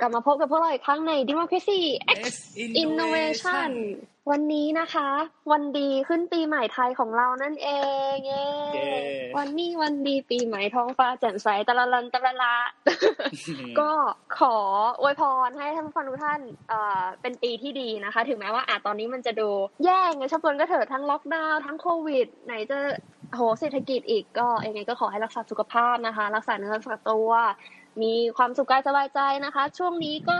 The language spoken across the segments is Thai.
กลับมาพบกับพวกเราอีกครั้งใน Democracy X Innovation วันนี้นะคะ วันดีขึ้นปีใหม่ไทยของเรานั่นเองเย้วันนี้วันดีปีใหม่ท้องฟ้าแจ่มใสตะละลันตะละละก็ขออวยพรให้ท่านผู้ฟังทุกท่านเอ่อเป็นปีที่ดีนะคะ ถึงแม้ว่าอาจตอนนี้มันจะดู แย่ไงชับนก็เถิดทั้งล็อกดาวน์ทั้งโควิด ไหนจะโหเศรษฐกิจอีกก็ยังไงก็ขอให้รักษาสุขภาพนะคะ รักษาเนื้อรักษาตัว มีความสุขกายสบายใจนะคะ ช่วงนี้ก็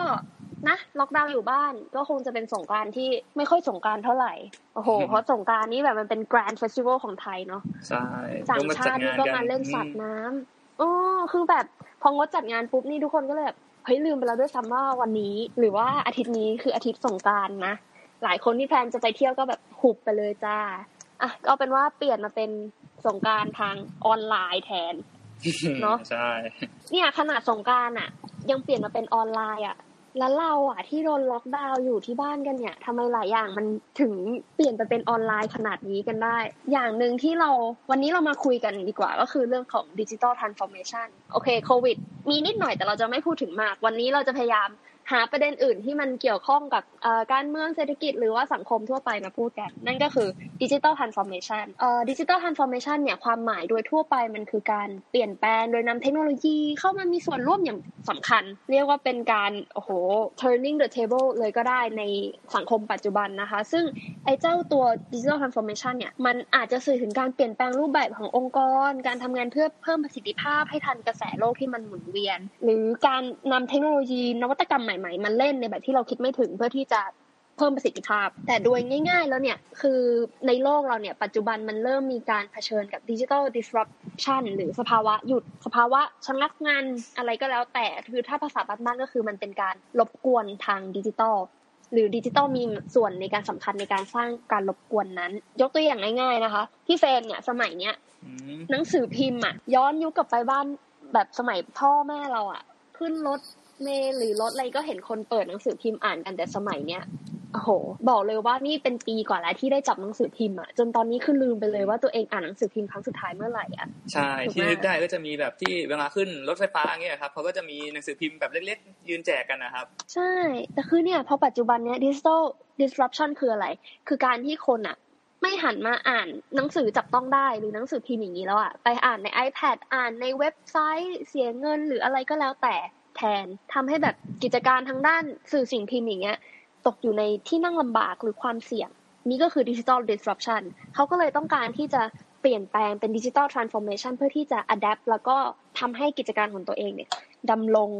นะล็อกดาวน์อยู่บ้านก็คงจะเป็นสงกรานต์ที่ไม่ค่อยสงกรานต์เท่าไหร่โอ้โห เพราะสงกรานต์นี้แบบมันเป็น grand festival ของไทยเนาะใช่ต่างชาตินี่ก็มาเล่นสัตว์น้ำอ๋อคือแบบพองดจัดงานปุ๊บนี่ทุกคนก็เลยแบบเฮ้ยลืมไปแล้วด้วยซ้ำว่าวันนี้ หรือว่าอาทิตย์นี้คืออาทิตย์สงกรานต์นะหลายคนที่ plan จะไปเที่ยวก็แบบหุบไปเลยจ้าอะก็เป็นว่าเปลี่ยนมาเป็นสงกรานต์ทางออนไลน์แทน เนาะใช่ เนี่ยขนาดสงกรานต์อะ ยังเปลี่ยนมาเป็นออนไลน์อะ แล้วเราอะ ที่โดนล็อกดาวน์อยู่ที่บ้านกันเนี่ยทำไมหลายอย่างมันถึงเปลี่ยนไปเป็นออนไลน์ขนาดนี้กันได้ อย่างหนึ่งที่เราวันนี้เรามาคุยกันดีกว่า ก็คือเรื่องของ digital transformation โอเคโควิด มีนิดหน่อยแต่เราจะไม่พูดถึงมาก วันนี้เราจะพยายาม หาประเด็นอื่นที่มันเกี่ยวข้องกับการเมืองเศรษฐกิจหรือว่าสังคมทั่วไปมาพูดกัน นั่นก็คือdigital transformation digital transformation เนี่ยความหมายโดยทั่วไปมันคือการเปลี่ยนแปลงโดยนำเทคโนโลยีเข้ามามีส่วนร่วมอย่างสำคัญ เรียกว่าเป็นการโอ้โห turning the table เลยก็ได้ในสังคมปัจจุบันนะคะ ซึ่งไอ้เจ้าตัว digital transformation เนี่ยมันอาจจะสื่อถึงการเปลี่ยนแปลงรูปแบบขององค์กร การทำงานเพื่อเพิ่มประสิทธิภาพให้ทันกระแสโลกที่มันหมุนเวียน หรือการนำเทคโนโลยีนวัตกรรมใหม่ๆมาเล่นในแบบที่เราคิดไม่ถึงเพื่อที่จะเพิ่มประสิทธิภาพ แต่โดยง่าย ๆ แล้วเนี่ยคือในโลกเราเนี่ยปัจจุบันมันเริ่มมีการเผชิญกับดิจิทัล disruption หรือสภาวะหยุดสภาวะชะงักงานอะไรก็แล้วแต่คือถ้าภาษาบ้านๆก็คือมันเป็นการรบกวนทางดิจิทัลหรือดิจิตอลมีส่วนในการสำคัญในการสร้างการรบกวนนั้น ยกตัวอย่างง่าย ๆนะคะพี่เฟนเนี่ยสมัยเนี้ยหนังสือพิมพ์อะย้อนยุคกลับไปบ้านแบบสมัยพ่อแม่เราอะ ขึ้นรถ เมล์หรือรถอะไรก็เห็นคนเปิดหนังสือพิมพ์อ่านกันแต่สมัยเนี้ยโอ้โห บอกเลยว่านี่เป็นปีกว่าแล้วที่ได้จับหนังสือพิมพ์อะจนตอนนี้คือลืมไปเลยว่าตัวเองอ่านหนังสือพิมพ์ครั้งสุดท้ายเมื่อไหร่อะใช่ที่นึกได้ก็จะมีแบบที่เวลาขึ้นรถไฟฟ้าเงี้ยครับเขาก็จะมีหนังสือพิมพ์แบบเล็กๆ ยืนแจกกันนะครับ ใช่แต่คือเนี่ยพอปัจจุบันเนี้ยดิจิทัล disruption คืออะไร คือการที่คนอะไม่หันมาอ่านหนังสือจับต้องได้หรือหนังสือพิมพ์อย่างนี้แล้วอะไปอ่านใน iPad อ่านในเว็บไซต์เสียเงินหรืออะไรก็แล้วแต่ แทนทำให้แบบกิจการทางด้านสื่อสิ่งพิมพ์อย่างเงี้ยตกอยู่ในที่นั่งลำบากหรือความเสี่ยง นี่ก็คือ digital disruption เขาก็เลยต้องการที่จะเปลี่ยนแปลงเป็น digital transformation เพื่อที่จะ adapt แล้วก็ทำให้กิจการของตัวเองเนี่ยดำรง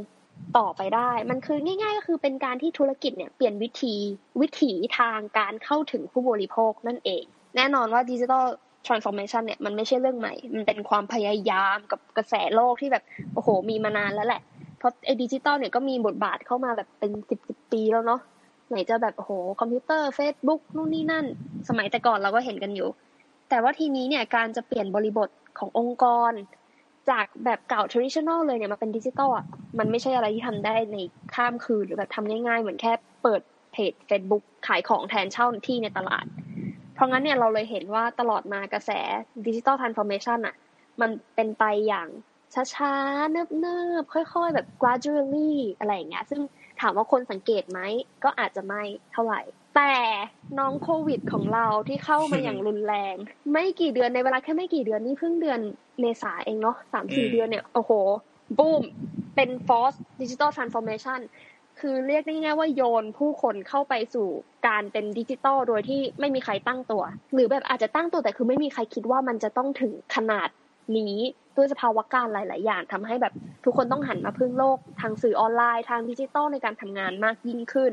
ต่อไปได้ มันคือง่าย ๆ ก็คือเป็นการที่ธุรกิจเนี่ยเปลี่ยนวิธีวิถีทางการเข้าถึงผู้บริโภคนั่นเอง แน่นอนว่าดิจิทัล transformation เนี่ยมันไม่ใช่เรื่องใหม่ มันเป็นความพยายามกับกระแสโลกที่แบบโอ้โหมีมานานแล้วแหละ เพราะไอ้ดิจิตอลเนี่ยก็มีบทบาทเข้ามาแบบเป็นสิบสิบปีแล้วเนาะไหนจะแบบโอ้โหคอมพิวเตอร์เฟซบุ๊กนู่นนี่นั่น สมัยแต่ก่อนเราก็เห็นกันอยู่ แต่ว่าทีนี้เนี่ยการจะเปลี่ยนบริบทขององค์กร จากแบบเก่า traditional เลยเนี่ยมาเป็นดิจิตอลอะมันไม่ใช่อะไรที่ทำได้ในข้ามคืนหรือแบบทำง่ายๆ เหมือนแค่เปิดเพจ Facebook ขายของแทนเช่าที่ในตลาด เพราะงั้นเนี่ยเราเลยเห็นว่าตลอดมากระแส digital transformation อะมันเป็นไปอย่าง ช้าๆ เนิบๆ ค่อยๆ แบบ gradually อะไรอย่างเงี้ย ซึ่งถามว่าคนสังเกตไหม ก็อาจจะไม่เท่าไหร่ แต่น้องโควิดของเราที่เข้ามาอย่างรุนแรง ไม่กี่เดือนในเวลาแค่ไม่กี่เดือนนี่เพิ่งเดือนเมษาเองเนาะสามสี่เดือนเนี่ย โอ้โห บูม เป็น force digital transformation คือเรียกได้ง่ายว่าโยนผู้คนเข้าไปสู่การเป็นดิจิตอลโดยที่ไม่มีใครตั้งตัว หรือแบบอาจจะตั้งตัวแต่คือไม่มีใครคิดว่ามันจะต้องถึงขนาดนี้ ด้วยสภาวะการหลาย ๆ อย่างทำให้แบบทุกคนต้องหันมาพึ่งโลกทางสื่อออนไลน์ทางดิจิตอลในการทำงานมากยิ่งขึ้น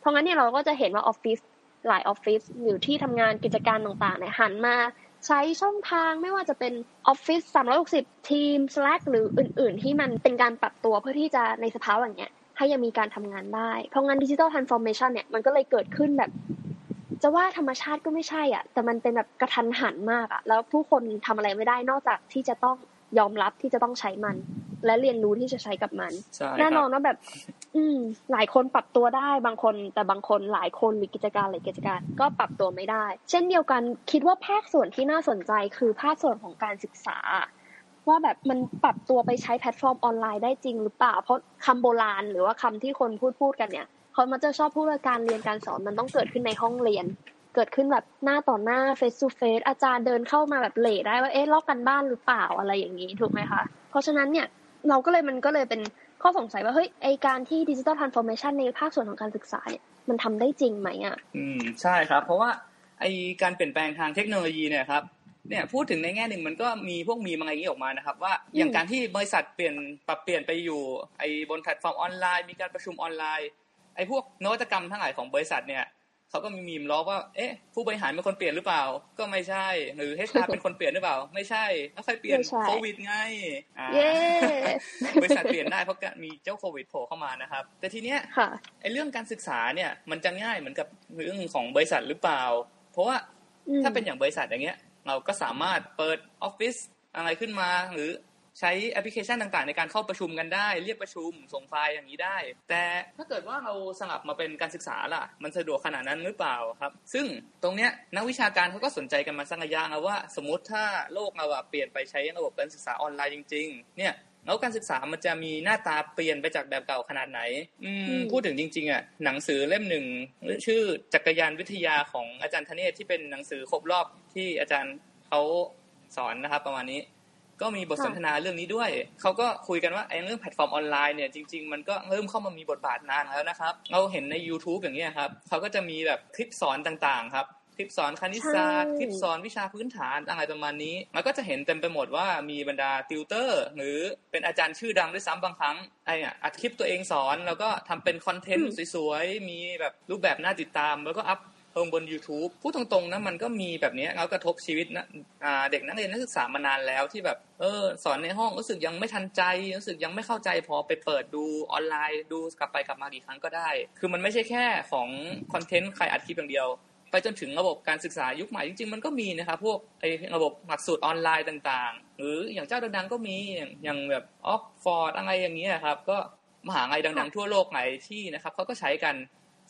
เพราะงั้นเนี่ยเราก็จะเห็นว่าออฟฟิศหลายออฟฟิศหรือที่ทำงานกิจการต่าง ๆ เนี่ยหันมาใช้ช่องทางไม่ว่าจะเป็น Office 360 Team Slack หรืออื่น ๆ ที่มันเป็นการปรับตัวเพื่อที่จะในสภาวะอย่างเงี้ยให้ยังมีการทำงานได้ เพราะงั้น digital transformation เนี่ยมันก็เลยเกิดขึ้นแบบ จะว่าธรรมชาติก็ไม่ใช่อะ แต่มันเป็นแบบกระทันหันมากอะ แล้วผู้คนทำอะไรไม่ได้นอกจากที่จะต้อง ยอมรับที่จะต้องใช้มัน และเรียนรู้ที่จะใช้กับมันแน่นอนว่าแบบ อืม หลายคนปรับตัวได้บางคน แต่บางคนหลายคนหรือกิจการหรือกิจการ ก็ปรับตัวไม่ได้ เช่นเดียวกันคิดว่าภาคส่วนที่น่าสนใจคือภาคส่วนของการศึกษา ว่าแบบมันปรับตัวไปใช้แพลตฟอร์มออนไลน์ได้จริงหรือเปล่าเพราะคำโบราณ หรือว่าคำที่คนพูดพูดกันเนี่ยเขามาจะชอบพูดว่าการเรียนการสอนมันต้องเกิดขึ้นในห้องเรียน เกิดขึ้นแบบหน้าต่อหน้า face to face อาจารย์เดินเข้ามาแบบเลได้ว่าเอ๊ะลอกกันบ้านหรือเปล่าอะไรอย่างนี้ถูกไหมคะเพราะฉะนั้นเนี่ยเราก็เลยมันก็เลยเป็นข้อสงสัยว่าเฮ้ยไอการที่ดิจิทัลทรานส์ฟอร์เมชันในภาคส่วนของการศึกษาเนี่ยมันทำได้จริงไหมอะอืมใช่ครับ เพราะว่าไอการเปลี่ยนแปลงทางเทคโนโลยีเนี่ยครับเนี่ยพูดถึงในแง่หนึ่งมันก็มีพวกมีอะไรอย่างนี้ออกมานะครับ ว่าอย่างการที่บริษัทเปลี่ยนปรับเปลี่ยนไปอยู่ไอบนแพลตฟอร์มออนไลน์ มีการประชุมออนไลน์ไอพวกนวัตกรรมทั้งหลายของบริษัทเนี่ย เขาก็มีมีมล้อว่า เอ๊ะ ผู้บริหารเป็นคนเปลี่ยนหรือเปล่า ก็ไม่ใช่ หรือ HR เป็นคนเปลี่ยนหรือเปล่า ไม่ใช่แล้วใครเปลี่ยนโควิดไงเย้บริษัทเปลี่ยนได้เพราะมีเจ้าโควิดโผล่เข้ามานะครับ แต่ทีเนี้ยไอ้เรื่องการศึกษาเนี่ยมันจะง่ายเหมือนกับเรื่องของบริษัทหรือเปล่า เพราะว่าถ้าเป็นอย่างบริษัทอย่างเงี้ย เราก็สามารถเปิดออฟฟิศอะไรขึ้นมาหรือ ใช้แอปพลิเคชันต่างๆ ในการเข้าประชุมกันได้ เรียกประชุมส่งไฟล์อย่างนี้ได้ แต่ถ้าเกิดว่าเราสลับมาเป็นการศึกษาล่ะ มันสะดวกขนาดนั้นหรือเปล่าครับ ซึ่งตรงเนี้ยนักวิชาการเขาก็สนใจกันมาสักระยะแล้วว่า สมมติถ้าโลกเราเปลี่ยนไปใช้ระบบการศึกษาออนไลน์จริง ๆ เนี่ยแล้วการศึกษามันจะมีหน้าตาเปลี่ยนไปจากแบบเก่าขนาดไหนอืมพูดถึงจริง ๆอะหนังสือเล่มหนึ่งชื่อจักรยานวิทยาของอาจารย์ธเนศที่เป็นหนังสือครบรอบที่อาจารย์เขาสอนนะครับ ประมาณนี้ ก็มีบทสนทนาเรื่องนี้ด้วยเขาก็คุยกันว่าไอ้เรื่องแพลตฟอร์มออนไลน์เนี่ยจริง ๆ มันก็เริ่มเข้ามามีบทบาทนานแล้วนะครับ เราเห็นใน YouTube อย่างนี้ครับเขาก็จะมีแบบคลิปสอนต่างๆ ครับคลิปสอนคณิตศาสตร์คลิปสอนวิชาพื้นฐานอะไรประมาณนี้ มันก็จะเห็นเต็มไปหมดว่ามีบรรดาติวเตอร์ หรือเป็นอาจารย์ชื่อดังด้วยซ้ำบางครั้งไอ้เนี่ยอัดคลิปตัวเองสอน แล้วก็ทำเป็นคอนเทนต์สวยๆ มีแบบรูปแบบน่าติดตาม แล้วก็อัพ ลงบน YouTube พูดตรงๆนะมันก็มีแบบนี้แล้วกระทบชีวิตนะเด็กนักเรียนนักศึกษามานานแล้วที่แบบเออสอนในห้องรู้สึกยังไม่ทันใจรู้สึกยังไม่เข้าใจพอไปเปิดดูออนไลน์ดูกลับไปกลับมากี่ครั้งก็ได้ คือมันไม่ใช่แค่ของคอนเทนต์ใครอัดคลิปอย่างเดียว ไปจนถึงระบบการศึกษายุคใหม่จริงๆ มันก็มีนะครับพวกไอ้ระบบหลักสูตรออนไลน์ต่างๆ หรืออย่างเจ้าดังๆก็มีอย่างแบบออกฟอร์ดอะไรอย่างเงี้ยครับก็มหาลัยดังๆทั่วโลกไหนที่นะครับเขาก็ใช้กัน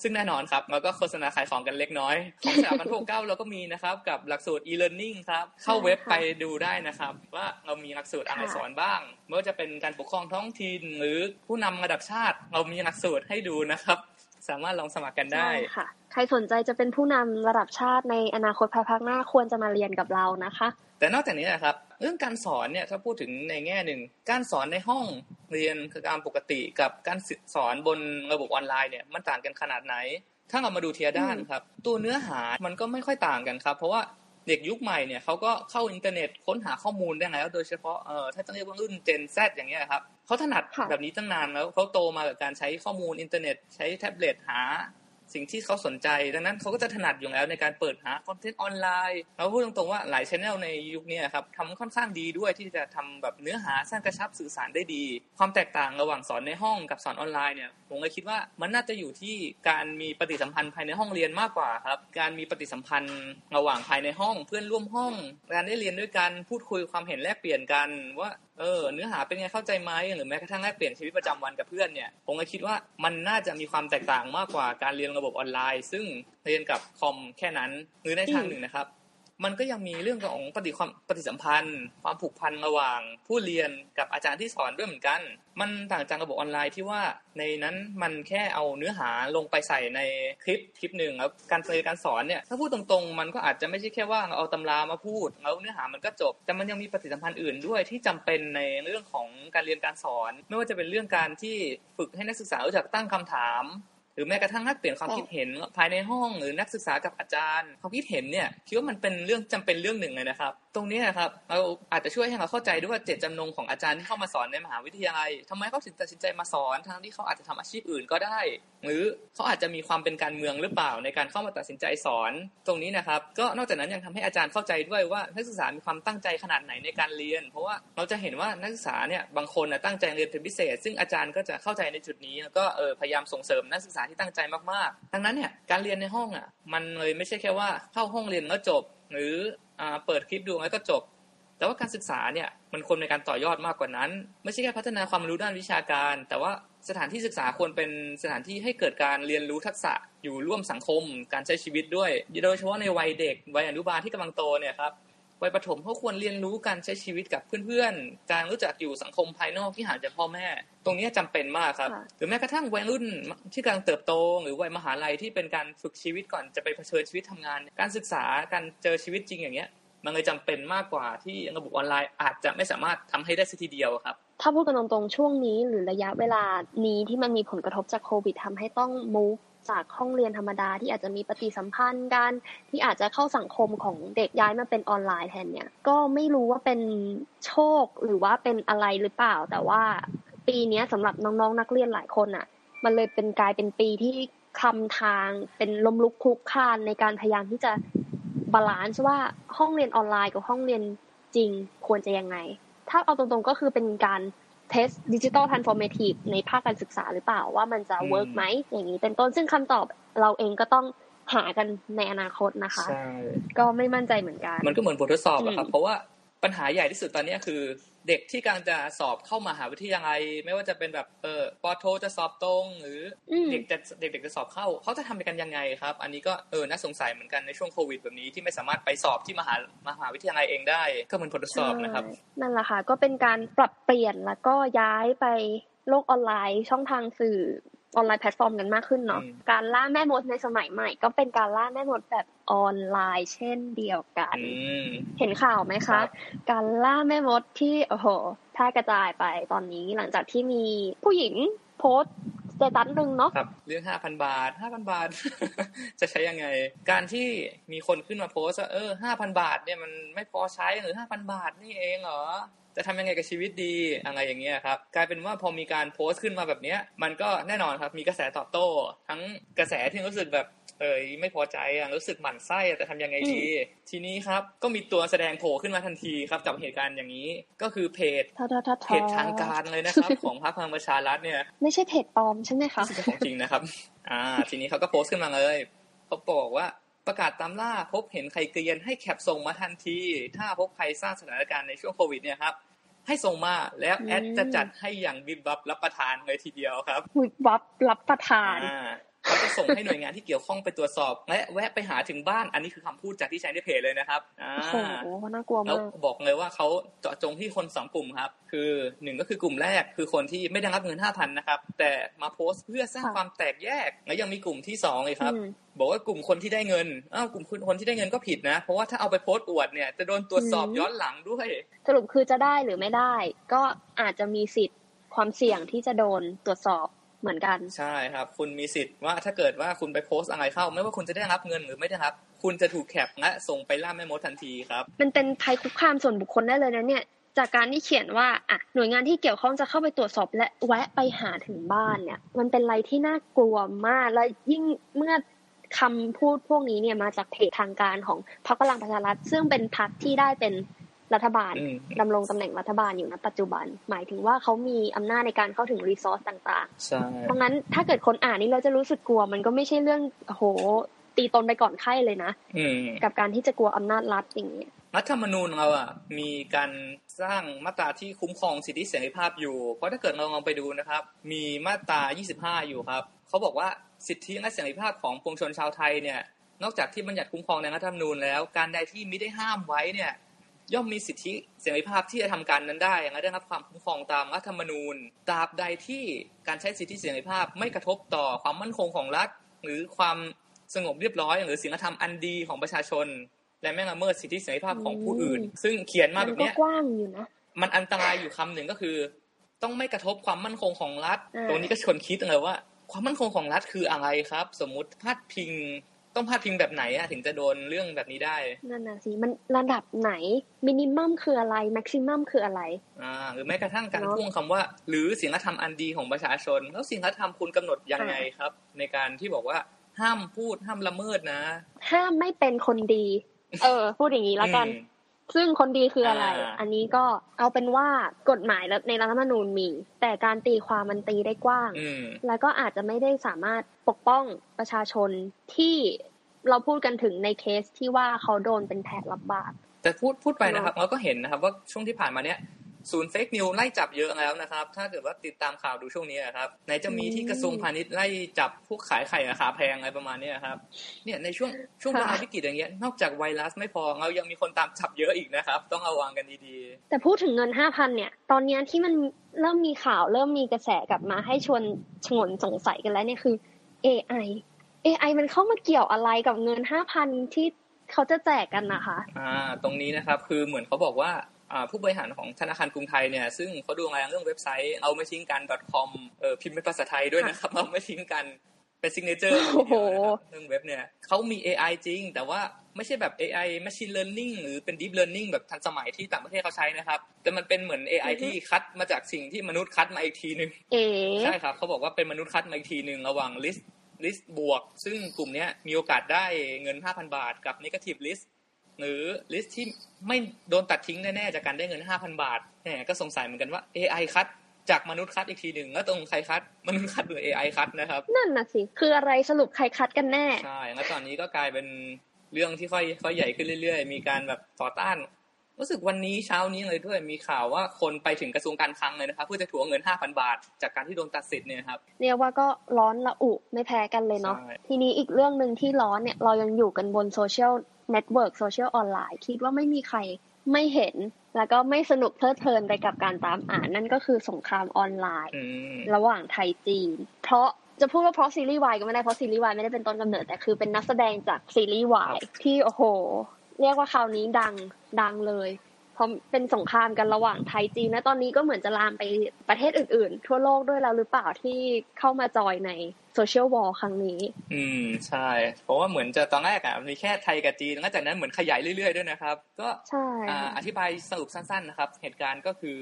ซึ่งแน่นอนครับเราก็โฆษณาขายของกันเล็กน้อยของสถาบันพวกเก้าเราก็มีนะครับ กับหลักสูตร e-learning ครับ เข้าเว็บไปดูได้นะครับ ว่าเรามีหลักสูตรอะไรสอนบ้างไม่ว่าจะเป็นการปกครองท้องถิ่นหรือผู้นำระดับชาติ เรามีหลักสูตรให้ดูนะครับ สามารถลองสมัครกันได้ค่ะ ใครสนใจจะเป็นผู้นำระดับชาติในอนาคตภายภาคหน้าควรจะมาเรียนกับเรานะคะ แต่นอกจากนี้นะครับ เรื่องการสอนเนี่ยถ้าพูดถึงในแง่หนึ่ง การสอนในห้องเรียนคือการปกติกับการสอนบนระบบออนไลน์เนี่ยมันต่างกันขนาดไหน ถ้าเรามาดูทีละด้านครับ ตัวเนื้อหามันก็ไม่ค่อยต่างกันครับ เพราะว่าเด็กยุคใหม่เนี่ยเขาก็เข้าอินเทอร์เน็ตค้นหาข้อมูลได้แล้ว โดยเฉพาะเอ่อถ้าจะเรียกว่ารุ่น Gen Z อย่างเงี้ยครับ เขาถนัดแบบนี้ตั้งนานแล้วเขาโตมากับการใช้ข้อมูลอินเทอร์เน็ต ใช้แท็บเล็ตหาสิ่งที่เขาสนใจ ดังนั้นเขาก็จะถนัดอยู่แล้วในการเปิดหาคอนเทนต์ออนไลน์เราพูดตรงๆว่าหลาย channel ในยุคนี้ครับทำค่อนข้างดีด้วยที่จะทำแบบเนื้อหาสร้างกระชับสื่อสารได้ดี ความแตกต่างระหว่างสอนในห้องกับสอนออนไลน์เนี่ยผมเลยคิดว่ามันน่าจะอยู่ที่การมีปฏิสัมพันธ์ภายในห้องเรียนมากกว่าครับการมีปฏิสัมพันธ์ระหว่างภายในห้อง เพื่อนร่วมห้อง การได้เรียนด้วยกันพูดคุยความเห็นแลกเปลี่ยนกันว่า เออเนื้อหาเป็นไงเข้าใจไหมหรือแม้กระทั่งแลกเปลี่ยนชีวิตประจำวันกับเพื่อนเนี่ยผมก็คิดว่ามันน่าจะมีความแตกต่างมากกว่าการเรียนระบบออนไลน์ ซึ่งเรียนกับคอมแค่นั้นหรือในทางหนึ่งนะครับ มันก็ยังมีเรื่องของปฏิความปฏิสัมพันธ์ ความผูกพันระหว่างผู้เรียนกับอาจารย์ที่สอนด้วยเหมือนกัน มันต่างจากระบบออนไลน์ที่ว่าในนั้นมันแค่เอาเนื้อหาลงไปใส่ในคลิปคลิปหนึ่งแล้วการเรียนการสอนเนี่ยถ้าพูดตรงๆ มันก็อาจจะไม่ใช่แค่ว่าเอาตำรามาพูดแล้วเนื้อหามันก็จบ แต่มันยังมีปฏิสัมพันธ์อื่นด้วยที่จำเป็นในเรื่องของการเรียนการสอน ไม่ว่าจะเป็นเรื่องการที่ฝึกให้นักศึกษารู้จักตั้งคำถาม รือแม้กระทั่งนักเปลี่ยนความคิดเห็นภายในห้องหรือนักศึกษากับอาจารย์ ความคิดเห็นเนี่ยคิดว่ามันเป็นเรื่องจำเป็นเรื่องหนึ่งเลยนะครับ ตรงนี้นะครับเราอาจจะช่วยให้เราเข้าใจด้วยว่าเจตจำนงของอาจารย์ที่เข้ามาสอนในมหาวิทยาลัยทำไมเขาถึงตัดสินใจมาสอนทั้งที่เขาอาจจะทำอาชีพอื่นก็ได้ หรือเขาอาจจะมีความเป็นการเมืองหรือเปล่าในการเข้ามาตัดสินใจสอน ตรงนี้นะครับก็นอกจากนั้นยังทำให้อาจารย์เข้าใจด้วยว่านักศึกษามีความตั้งใจขนาดไหนในการเรียน เพราะว่าเราจะเห็นว่านักศึกษาเนี่ยบางคนตั้งใจเรียนเป็นพิเศษ ซึ่งอาจารย์ก็จะเข้าใจในจุดนี้แล้วก็เออพยายามส่งเสริมนักศึกษาที่ตั้งใจมากๆดังนั้นเนี่ยการเรียนในห้องอะมันเลยไม่ใช่แค่ว่าเข้าห้องเรียนแล้วจบ หรืออเปิดคลิปดูแล้วก็จบ แต่ว่าการศึกษาเนี่ยมันควรในการต่อยอดมากกว่านั้น ไม่ใช่แค่พัฒนาความรู้ด้านวิชาการ แต่ว่าสถานที่ศึกษาควรเป็นสถานที่ให้เกิดการเรียนรู้ทักษะอยู่ร่วมสังคม การใช้ชีวิตด้วย โดยเฉพาะในวัยเด็กวัยอนุบาลที่กำลังโตเนี่ยครับ วัยประถมเขาควรเรียนรู้การใช้ชีวิตกับเพื่อนๆ การรู้จักอยู่สังคมภายนอกที่ห่างจากพ่อแม่ ตรงนี้จำเป็นมากครับ หรือแม้กระทั่งวัยรุ่นที่กำลังเติบโต หรือวัยมหาลัยที่เป็นการฝึกชีวิตก่อนจะไปเผชิญชีวิตทำงาน การศึกษาการเจอชีวิตจริงอย่างเงี้ย มันเลยจำเป็นมากกว่าที่ระบบออนไลน์อาจจะไม่สามารถทำให้ได้สักทีเดียวครับ ถ้าพูดกันตรงๆช่วงนี้หรือระยะเวลานี้ที่มันมีผลกระทบจากโควิดทำให้ต้อง move จากห้องเรียนธรรมดาที่อาจจะมีปฏิสัมพันธ์กันที่อาจจะเข้าสังคมของเด็กย้ายมาเป็นออนไลน์แทนเนี่ยก็ไม่รู้ว่าเป็นโชคหรือว่าเป็นอะไรหรือเปล่า แต่ว่าปีนี้สำหรับน้องๆนักเรียนหลายคนอะ มันเลยเป็นกลายเป็นปีที่คลำทางเป็นล้มลุกคลุกคลานในการพยายามที่จะ balance ว่าห้องเรียนออนไลน์กับห้องเรียนจริงควรจะยังไง ถ้าเอาตรงๆก็คือเป็นการ test digital transformative ในภาคการศึกษาหรือเปล่าว่ามันจะ work ไหมอย่างนี้เป็นต้นซึ่งคำตอบเราเองก็ต้องหากันในอนาคตนะคะใช่ก็ไม่มั่นใจเหมือนกัน มันก็เหมือนบททดสอบอะครับเพราะว่าปัญหาใหญ่ที่สุดตอนนี้คือ เด็กที่กำลังจะสอบเข้ามหาวิทยาลัย ไม่ว่าจะเป็นแบบเออปอโทจะสอบตรง หรือเด็กจะเด็กๆจะสอบเข้า เขาจะทำกันยังไงครับ อันนี้ก็เออน่าสงสัยเหมือนกันในช่วงโควิดแบบนี้ที่ไม่สามารถไปสอบที่มหามหาวิทยาลัยเองได้ ก็เหมือนผลทดสอบนะครับ นั่นแหละค่ะก็เป็นการปรับเปลี่ยนแล้วก็ย้ายไปโลกออนไลน์ช่องทางสื่อ ออนไลน์แพลตฟอร์มกันมากขึ้นเนาะการล่าแม่มดในสมัยใหม่ ก็เป็นการล่าแม่มดแบบออนไลน์ เช่นเดียวกัน เห็นข่าวไหมคะ การล่าแม่มดที่โอ้โหแพร่กระจายไปตอนนี้หลังจากที่มีผู้หญิงโพสเตตัสหนึ่งเนาะครับเรื่องห้าพันบาทห้าพันบาท จะใช้ยังไง การที่มีคนขึ้นมาโพสว่าเออห้าพันบาทเนี่ยมันไม่พอใช้หรือห้าพันบาทนี่เองเหรอ จะทำยังไงกับชีวิตดีอะไรอย่างเงี้ยครับกลายเป็นว่าพอมีการโพสต์ขึ้นมาแบบเนี้ยมันก็แน่นอนครับมีกระแสตอบโต้ ทั้งกระแสที่รู้สึกแบบเอยไม่พอใจอะรู้สึกหมั่นไส้แต่ทำยังไงดี ทีนี้ครับก็มีตัวแสดงโผล่ขึ้นมาทันทีครับกับเหตุการณ์อย่างนี้ ก็คือเพจเพจทางการเลยนะครับ ของพรรคพลังประชารัฐเนี่ย ไม่ใช่เพจปลอมใช่ไหมคะของจริงนะครับ อ่า ทีนี้เขาก็โพสต์ขึ้นมาเลยเขาบอกว่าประกาศตามล่าพบเห็นใครเกรียนให้แคปส่งมาทันที ถ้าพบใครสร้างสถานการณ์ในช่วงโควิดเนี่ยครับ ให้ส่งมาแล้วแอดจะจัดให้อย่างวิบวับรับประทานเลยทีเดียวครับวิบวับรับประทาน เขาจะส่งให้หน่วยงานที่เกี่ยวข้องไปตรวจสอบและแวะไปหาถึงบ้าน อันนี้คือคำพูดจากที่ใช้ในเพจเลยนะครับโอ้โหน่ากลัวมากบอกเลยว่าเขาเจาะจงที่คนสองกลุ่มครับ คือหนึ่งก็คือกลุ่มแรกคือคนที่ไม่ได้รับเงินห้าพันนะครับ แต่มาโพสต์เพื่อสร้างความแตกแยก แล้วยังมีกลุ่มที่สองเลยครับบอกว่ากลุ่มคนที่ได้เงิน อ้าว กลุ่มคนที่ได้เงินก็ผิดนะ เพราะว่าถ้าเอาไปโพสต์อวดเนี่ย จะโดนตรวจสอบย้อนหลังด้วย สรุปคือจะได้หรือไม่ได้ ก็อาจจะมีสิทธิ์ความเสี่ยงที่จะโดนตรวจสอบ เหมือนกัน ใช่ครับ คุณมีสิทธิ์ว่าถ้าเกิดว่าคุณไปโพสต์อะไรเข้า ไม่ว่าคุณจะได้รับเงินหรือไม่ได้รับ คุณจะถูกแคปและส่งไปล่าแม่มดทันทีครับ มันเป็นภัยคุกคามส่วนบุคคลได้เลยนะเนี่ยจากการที่เขียนว่าอะหน่วยงานที่เกี่ยวข้องจะเข้าไปตรวจสอบและแวะไปหาถึงบ้านเนี่ย มันเป็นอะไรที่น่ากลัวมาก และยิ่งเมื่อคำพูดพวกนี้เนี่ยมาจากเพจทางการของพรรคพลังประชารัฐซึ่งเป็นพรรคที่ได้เป็น รัฐบาลดำรงตำแหน่งรัฐบาลอยู่ณปัจจุบัน หมายถึงว่าเขามีอำนาจในการเข้าถึงรีซอสต่างๆ เพราะงั้นถ้าเกิดคนอ่านนี่เราจะรู้สึกกลัว มันก็ไม่ใช่เรื่องโหตีตนไปก่อนไข้เลยนะกับการที่จะกลัวอำนาจรัฐอย่างนี้รัฐธรรมนูญเราอะมีการสร้างมาตราที่คุ้มครองสิทธิเสรีภาพอยู่ เพราะถ้าเกิดเราลองไปดูนะครับ มีมาตรา 25 อยู่ครับเขาบอกว่าสิทธิและเสรีภาพของปวงชนชาวไทยเนี่ยนอกจากที่บัญญัติคุ้มครองในรัฐธรรมนูญแล้ว การใดที่ไม่ได้ห้ามไว้เนี่ย ย่อมมีสิทธิเสรีภาพที่จะทำการนั้นได้และได้รับความคุ้มครองตามรัฐธรรมนูญตราบใดที่การใช้สิทธิเสรีภาพไม่กระทบต่อความมั่นคงของรัฐ หรือความสงบเรียบร้อย หรือสิ่งธรรมอันดีของประชาชน และไม่ละเมิดสิทธิเสรีภาพของผู้อื่น ซึ่งเขียนมาแบบนี้กว้างอยู่นะมันอันตรายอยู่คำหนึ่งก็คือ ต้องไม่กระทบความมั่นคงของรัฐ ตรงนี้ก็ชวนคิดเลยว่า ความมั่นคงของรัฐคืออะไรครับ สมมุติพาดพิง ต้องพาดพิงแบบไหนอะถึงจะโดนเรื่องแบบนี้ได้ นั่นน่ะสิมันระดับไหนมินิมัมคืออะไรแม็กซิมัมคืออะไร อ่า หรือแม้กระทั่งการพ่วงคำว่า หรือสิ่งธรรมอันดีของประชาชน แล้วสิ่งธรรมคุณกำหนดยังไงครับ ในการที่บอกว่าห้ามพูดห้ามละเมิดนะ ห้ามไม่เป็นคนดี เออ พูดอย่างนี้แล้วกัน ซึ่งคนดีคืออะไร อันนี้ก็เอาเป็นว่ากฎหมายในรัฐธรรมนูญมี แต่การตีความมันตีได้กว้าง แล้วก็อาจจะไม่ได้สามารถปกป้องประชาชนที่เราพูดกันถึงในเคสที่ว่าเขาโดนเป็นแพะรับบาปแต่พูดพูดไปนะครับ เราก็เห็นนะครับ ว่าช่วงที่ผ่านมาเนี้ย ศูนย์ fake news ไล่จับเยอะแล้วนะครับ ถ้าเกิดว่าติดตามข่าวดูช่วงนี้ครับไหนจะมีที่กระทรวงพาณิชย์ไล่จับพวกขายไข่ราคาแพงอะไรประมาณนี้ครับ เนี่ยในช่วงช่วงเวลาวิกฤตอย่างเงี้ยนอกจากไวรัสไม่พอเรายังมีคนตามจับเยอะอีกนะครับ ต้องระวังกันดีๆ แต่พูดถึงเงินห้าพันเนี่ย ตอนนี้ที่มันเริ่มมีข่าวเริ่มมีกระแสกลับมาให้ชวนฉงนสงสัยกันแล้วเนี่ยคือ AI AI มันเข้ามาเกี่ยวอะไรกับเงินห้าพันที่เขาจะแจกกันนะคะ อ่า ตรงนี้นะครับ คือเหมือนเขาบอกว่า ผู้บริหารของธนาคารกรุงไทยเนี่ยซึ่งเขาดูแลเรื่องเว็บไซต์เราไม่ทิ้งกัน .com เออพิมพ์เป็นภาษาไทยด้วยนะครับเราไม่ทิ้งกันเป็น signature เรื่องเว็บเนี่ยเขามี AI จริง แต่ว่าไม่ใช่แบบ AI machine learning หรือเป็น deep learning แบบทันสมัยที่ต่างประเทศเขาใช้นะครับ แต่มันเป็นเหมือน AI ที่คัดมาจากสิ่งที่มนุษย์คัดมาอีกทีหนึ่งใช่ครับเขาบอกว่าเป็นมนุษย์คัดมาอีกทีหนึ่งระหว่าง list list บวก ซึ่งกลุ่มนี้มีโอกาสได้เงิน 5,000 บาทกับ negative list หรือ list ที่ไม่โดนตัดทิ้งแน่ๆจากการได้เงิน 5,000 บาทแหมก็สงสัยเหมือนกันว่า AI คัดจากมนุษย์คัดอีกทีหนึ่งแล้วตรงใครคัดมนุษย์คัดหรือ AI คัดนะครับ นั่นน่ะสิ คืออะไรสรุปใครคัดกันแน่ ใช่แล้วตอนนี้ก็กลายเป็นเรื่องที่ค่อยค่อยใหญ่ขึ้นเรื่อยๆ มีการแบบต่อต้าน รู้สึกวันนี้เช้านี้เลยด้วยมีข่าวว่าคนไปถึงกระทรวงการคลังเลยนะครับเพื่อจะทวงเงิน 5,000 บาท จากการที่โดนตัดสิทธิ์เนี่ยครับเรียกว่าก็ร้อนละอุไม่แพ้กันเลยเนาะทีนี้อีกเรื่องหนึ่งที่ร้อนเนี่ยเรายังอยู่กันบน social network โซเชียลออนไลน์คิดว่าไม่มีใครไม่เห็น แล้วก็ไม่สนุกเพลิดเพลินไปกับการตามอ่านนั่นก็คือสงครามออนไลน์ ระหว่างไทยจีน เพราะจะพูดว่าเพราะซีรีส์วายก็ไม่ได้เพราะซีรีส์วายไม่ได้เป็นต้นกำเนิดแต่คือเป็นนักแสดงจากซีรีส์วายที่โอ้โห เรียกว่าคราวนี้ดังดังเลยเพราะเป็นสงครามกันระหว่างไทยจีนและตอนนี้ก็เหมือนจะลามไปประเทศอื่น ๆ ทั่วโลกด้วยแล้วหรือเปล่าที่เข้ามาจอยใน โซเชียลวอลครั้งนี้ อืมใช่ เพราะว่าเหมือนจะตอนแรกอะมีแค่ไทยกับจีนแล้วจากนั้นเหมือนขยายเรื่อยๆด้วยนะครับ ก็ใช่อธิบายสรุปสั้นๆนะครับ เหตุการณ์ก็คือ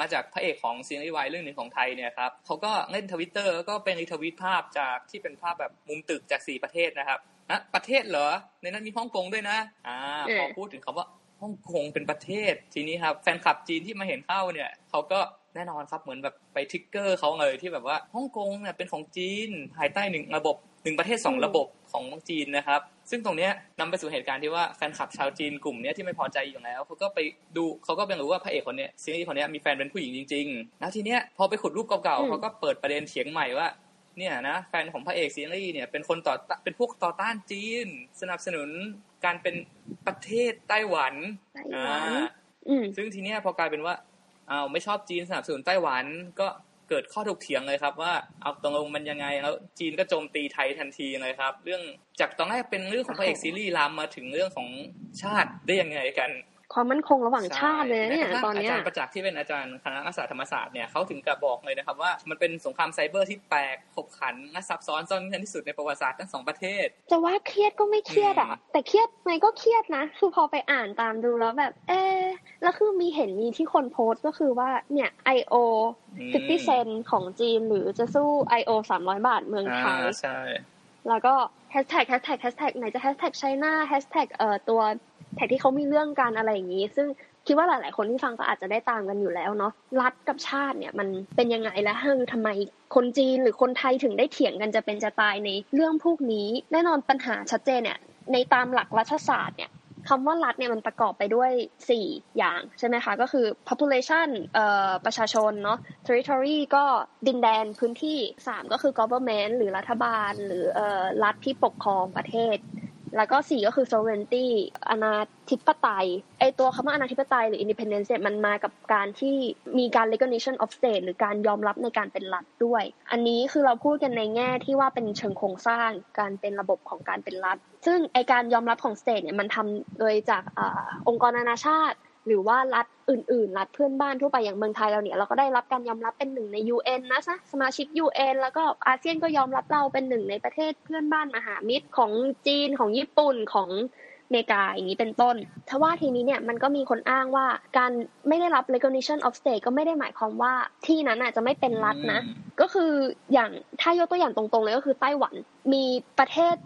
มาจากพระเอกของซีรีส์วายเรื่องหนึ่งของไทยเนี่ยครับเขาก็เล่นทวิตเตอร์แล้วก็เป็นรีทวิตภาพจากที่เป็นภาพแบบมุมตึกจากสี่ประเทศนะครับนะประเทศเหรอ ในนั้นมีฮ่องกงด้วยนะอ่าพอพูดถึงคาว่าฮ่องกงเป็นประเทศ ทีนี้ครับแฟนคลับจีนที่มาเห็นเข้าเนี่ยเขาก็ แน่นอนครับเหมือนแบบไปทิกเกอร์เขาเลยที่แบบว่าฮ่องกงเนี่ยเป็นของจีนภายใต้หนึ่งระบบหนึ่งประเทศสองระบบของจีนนะครับ ซึ่งตรงเนี้ยนำไปสู่เหตุการณ์ที่ว่าแฟนคลับชาวจีนกลุ่มเนี้ยที่ไม่พอใจอยู่แล้วเขาก็ไปดูเขาก็ไปรู้ว่าพระเอกคนเนี้ยซีรีส์คนเนี้ยมีแฟนเป็นผู้หญิงจริง ๆ แล้วทีเนี้ยพอไปขุดรูปเก่าๆเขาก็เปิดประเด็นเถียงใหม่ว่าเนี่ยนะแฟนของพระเอกซีรีส์เนี่ยเป็นคนต่อเป็นพวกต่อต้านจีน สนับสนุนการเป็นประเทศไต้หวันอ่าซึ่งทีเนี้ยพอกลายเป็นว่า เอาไม่ชอบจีนสนับสนุนไต้หวันก็เกิดข้อถกเถียงเลยครับว่าเอาตรงลงมันยังไงแล้วจีนก็โจมตีไทยทันทีเลยครับ เรื่องจากตอนแรกเป็นเรื่องของพระเอกซีรีส์ลามมาถึงเรื่องของชาติได้ยังไงกัน ความมั่นคงระหว่างชาติเลยเนี่ยตอนนี้อาจารย์ประจักษ์ที่เป็นอาจารย์คณะรัฐศาสตร์ธรรมศาสตร์เนี่ยเขาถึงกับบอกเลยนะครับว่ามันเป็นสงครามไซเบอร์ที่แปลกขบขันและซับซ้อนซ่อนเงื่อนที่สุดในประวัติศาสตร์ทั้งสองประเทศ จะว่าเครียดก็ไม่เครียดอะแต่เครียดไหมก็เครียดนะคือพอไปอ่านตามดูแล้วแบบ เออแล้วคือมีเห็นมีที่คนโพสต์ก็คือว่าเนี่ย I.O. 50 เซนของจีนหรือจะสู้ I.O. 300 บาทเมืองไทยใช่ แล้วก็แฮชแท็กแฮชแท็กแฮชแท็กไหนจะแฮชแท็ก China แฮชแท็กเอ่อตัวแท็กที่เขามีเรื่องการอะไรอย่างนี้ ซึ่งคิดว่าหลาย ๆ คนที่ฟังก็อาจจะได้ตามกันอยู่แล้วเนาะรัฐกับชาติเนี่ยมันเป็นยังไงและคือทำไมคนจีนหรือคนไทยถึงได้เถียงกันจะเป็นจะตายในเรื่องพวกนี้ แน่นอนปัญหาชัดเจนเนี่ยในตามหลักรัฐศาสตร์เนี่ย คำว่ารัฐเนี่ยมันประกอบไปด้วย 4 อย่างใช่ไหมคะ ก็คือ population เอ่อประชาชนเนาะ territory ก็ดินแดนพื้นที่ 3 ก็คือ government หรือรัฐบาล หรือเอ่อรัฐที่ปกครองประเทศ แล้วก็สี่ก็คือ sovereignty อนาธิปไตยไอตัวคำว่าอนาธิปไตยหรือ independence มันมากับการที่มีการ recognition of state หรือการยอมรับในการเป็นรัฐด้วย อันนี้คือเราพูดกันในแง่ที่ว่าเป็นเชิงโครงสร้างการเป็นระบบของการเป็นรัฐ ซึ่งไอการยอมรับของ state เนี่ยมันทำโดยจากอองค์กรนานาชาติ หรือว่ารัฐอื่นๆ รัฐเพื่อนบ้านทั่วไปอย่างเมืองไทยเราเนี่ยเราก็ได้รับการยอมรับเป็นหนึ่งใน UN นะซะสมาชิก UN แล้วก็อาเซียนก็ยอมรับเราเป็นหนึ่งในประเทศเพื่อนบ้านมหามิตรของจีนของญี่ปุ่นของอเมริกาอย่างนี้เป็นต้นทว่าทีนี้เนี่ยมันก็มีคนอ้างว่าการไม่ได้รับ recognition of state ก็ไม่ได้หมายความว่าที่นั้นอาจจะไม่เป็นรัฐนะ ก็คืออย่างถ้ายกตัวอย่างตรงๆเลยก็คือไต้หวันมีประเทศ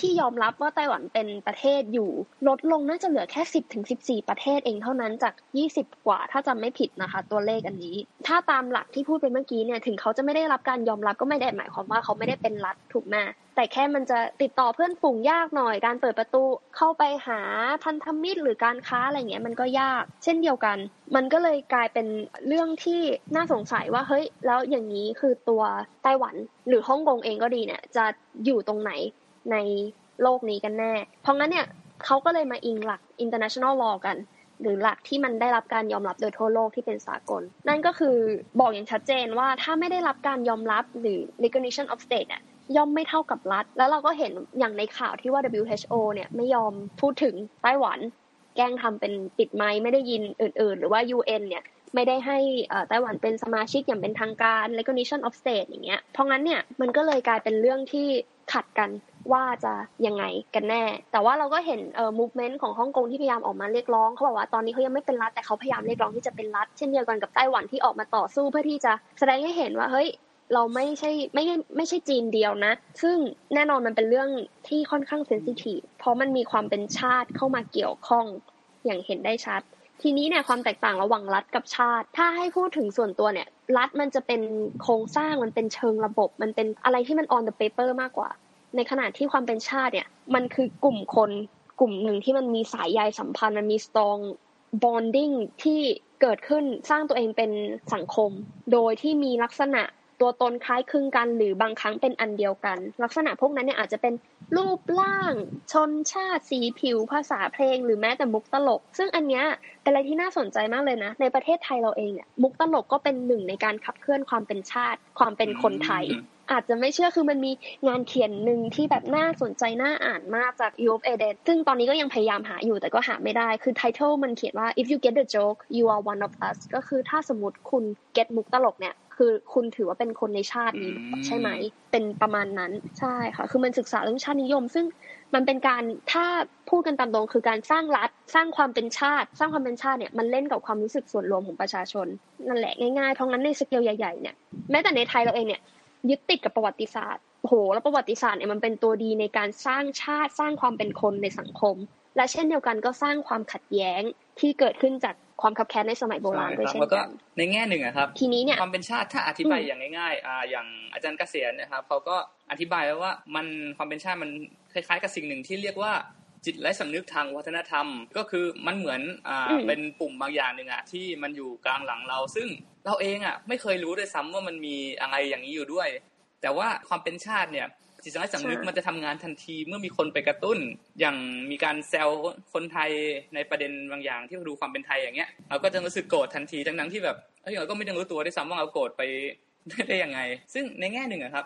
ที่ยอมรับว่าไต้หวันเป็นประเทศอยู่ ลดลงน่าจะเหลือแค่สิบถึงสิบสี่ประเทศเองเท่านั้นจากยี่สิบกว่าถ้าจำไม่ผิดนะคะ ตัวเลขอันนี้ ถ้าตามหลักที่พูดไปเมื่อกี้เนี่ยถึงเขาจะไม่ได้รับการยอมรับก็ไม่ได้หมายความว่าเขาไม่ได้เป็นรัฐถูกไหมแต่แค่มันจะติดต่อเพื่อนฝูงยากหน่อย การเปิดประตูเข้าไปหาพันธมิตรหรือการค้าอะไรเงี้ยมันก็ยาก เช่นเดียวกัน มันก็เลยกลายเป็นเรื่องที่น่าสงสัยว่าเฮ้ยแล้วอย่างนี้คือตัวไต้หวัน หรือฮ่องกงเองก็ดีเนี่ยจะอยู่ตรงไหน ในโลกนี้กันแน่ เพราะงั้นเนี่ยเขาก็เลยมาอิงหลัก international law กัน หรือหลักที่มันได้รับการยอมรับโดยทั่วโลกที่เป็นสากล นั่นก็คือบอกอย่างชัดเจนว่าถ้าไม่ได้รับการยอมรับหรือ recognition of state เนี่ยย่อมไม่เท่ากับรัฐ แล้วเราก็เห็นอย่างในข่าวที่ว่า WHO เนี่ยไม่ยอมพูดถึงไต้หวัน แกล้งทำเป็นปิดไม้ไม่ได้ยินอื่น ๆ หรือว่า UN เนี่ย ไม่ได้ให้ไต้หวันเป็นสมาชิกอย่างเป็นทางการ recognition of state อย่างเงี้ย เพราะงั้นเนี่ยมันก็เลยกลายเป็นเรื่องที่ขัดกันว่าจะยังไงกันแน่ แต่ว่าเราก็เห็นเอ่อ movement ของฮ่องกงที่พยายามออกมาเรียกร้องเขาบอกว่าตอนนี้เขายังไม่เป็นรัฐแต่เขาพยายามเรียกร้องที่จะเป็นรัฐ เช่นเดียวกันกับไต้หวันที่ออกมาต่อสู้เพื่อที่จะแสดงให้เห็นว่าเฮ้ยเราไม่ใช่ไม่ไม่ใช่จีนเดียวนะ ซึ่งแน่นอนมันเป็นเรื่องที่ค่อนข้างเซนซิทีฟเพราะมันมีความเป็นชาติเข้ามาเกี่ยวข้องอย่างเห็นได้ชัด ทีนี้เนี่ยความแตกต่างระหว่างรัฐกับชาติ ถ้าให้พูดถึงส่วนตัวเนี่ย รัฐมันจะเป็นโครงสร้างมันเป็นเชิงระบบ มันเป็นอะไรที่มัน on the paper มากกว่า ในขณะที่ความเป็นชาติเนี่ยมันคือกลุ่มคนกลุ่มหนึ่งที่มันมีสายใยสัมพันธ์มันมี strong bonding ที่เกิดขึ้นสร้างตัวเองเป็นสังคม โดยที่มีลักษณะ ตัวตนคล้ายคลึงกัน หรือบางครั้งเป็นอันเดียวกัน ลักษณะพวกนั้นเนี่ยอาจจะเป็นรูปร่าง ชนชาติสีผิว ภาษาเพลง หรือแม้แต่มุกตลก ซึ่งอันเนี้ยเป็นอะไรที่น่าสนใจมากเลยนะ ในประเทศไทยเราเองเนี่ยมุกตลกก็เป็นหนึ่งในการขับเคลื่อนความเป็นชาติ ความเป็นคนไทย อาจจะไม่เชื่อคือมันมีงานเขียนหนึ่งที่แบบน่าสนใจน่าอ่านมากจาก U of A ซึ่งตอนนี้ก็ยังพยายามหาอยู่แต่ก็หาไม่ได้คือไททอลมันเขียนว่า if you get the joke you are one of us ก็คือถ้าสมมติคุณ get มุกตลกเนี่ย คือคุณถือว่าเป็นคนในชาตินี้ใช่ไหม เป็นประมาณนั้นใช่ค่ะ คือมันศึกษาเรื่องชาตินิยม ซึ่งมันเป็นการถ้าพูดกันตามตรงคือการสร้างรัฐ สร้างความเป็นชาติ สร้างความเป็นชาติเนี่ยมันเล่นกับความรู้สึกส่วนรวมของประชาชนนั่นแหละง่ายๆเพราะงั้นในสเกลใหญ่ๆเนี่ยแม้แต่ในไทยเราเองเนี่ยยึดติดกับประวัติศาสตร์โหแล้วประวัติศาสตร์เนี่ยมันเป็นตัวดีในการสร้างชาติสร้างความเป็นคนในสังคม และเช่นเดียวกันก็สร้างความขัดแย้งที่เกิดขึ้นจาก ความขับแค้นในสมัยโบราณด้วยเช่นกันในแง่หนึ่งอะครับ ทีนี้เนี่ยความเป็นชาติถ้าอธิบายอย่างง่ายๆอ่าอย่างอาจารย์เกษียณนะครับเขาก็อธิบายไว้ว่ามันความเป็นชาติมันคล้ายๆกับสิ่งหนึ่งที่เรียกว่าจิตและสำนึกทางวัฒนธรรม ก็คือมันเหมือนอ่าเป็นปุ่มบางอย่างหนึ่งอะที่มันอยู่กลางหลังเรา ซึ่งเราเองอะไม่เคยรู้ด้วยซ้ำว่ามันมีอะไรอย่างนี้อยู่ด้วย แต่ว่าความเป็นชาติเนี่ย จิตสำนึกสำนึกมันจะทำงานทันทีเมื่อมีคนไปกระตุ้น อย่างมีการแซวคนไทยในประเด็นบางอย่างที่ดูความเป็นไทยอย่างเงี้ยเราก็จะรู้สึกโกรธทันทีทั้งนั้นที่แบบเฮ้ยเราก็ไม่ได้รู้ตัวได้ซ้ำว่าเราโกรธไปได้ยังไง ซึ่งในแง่หนึ่งอะครับ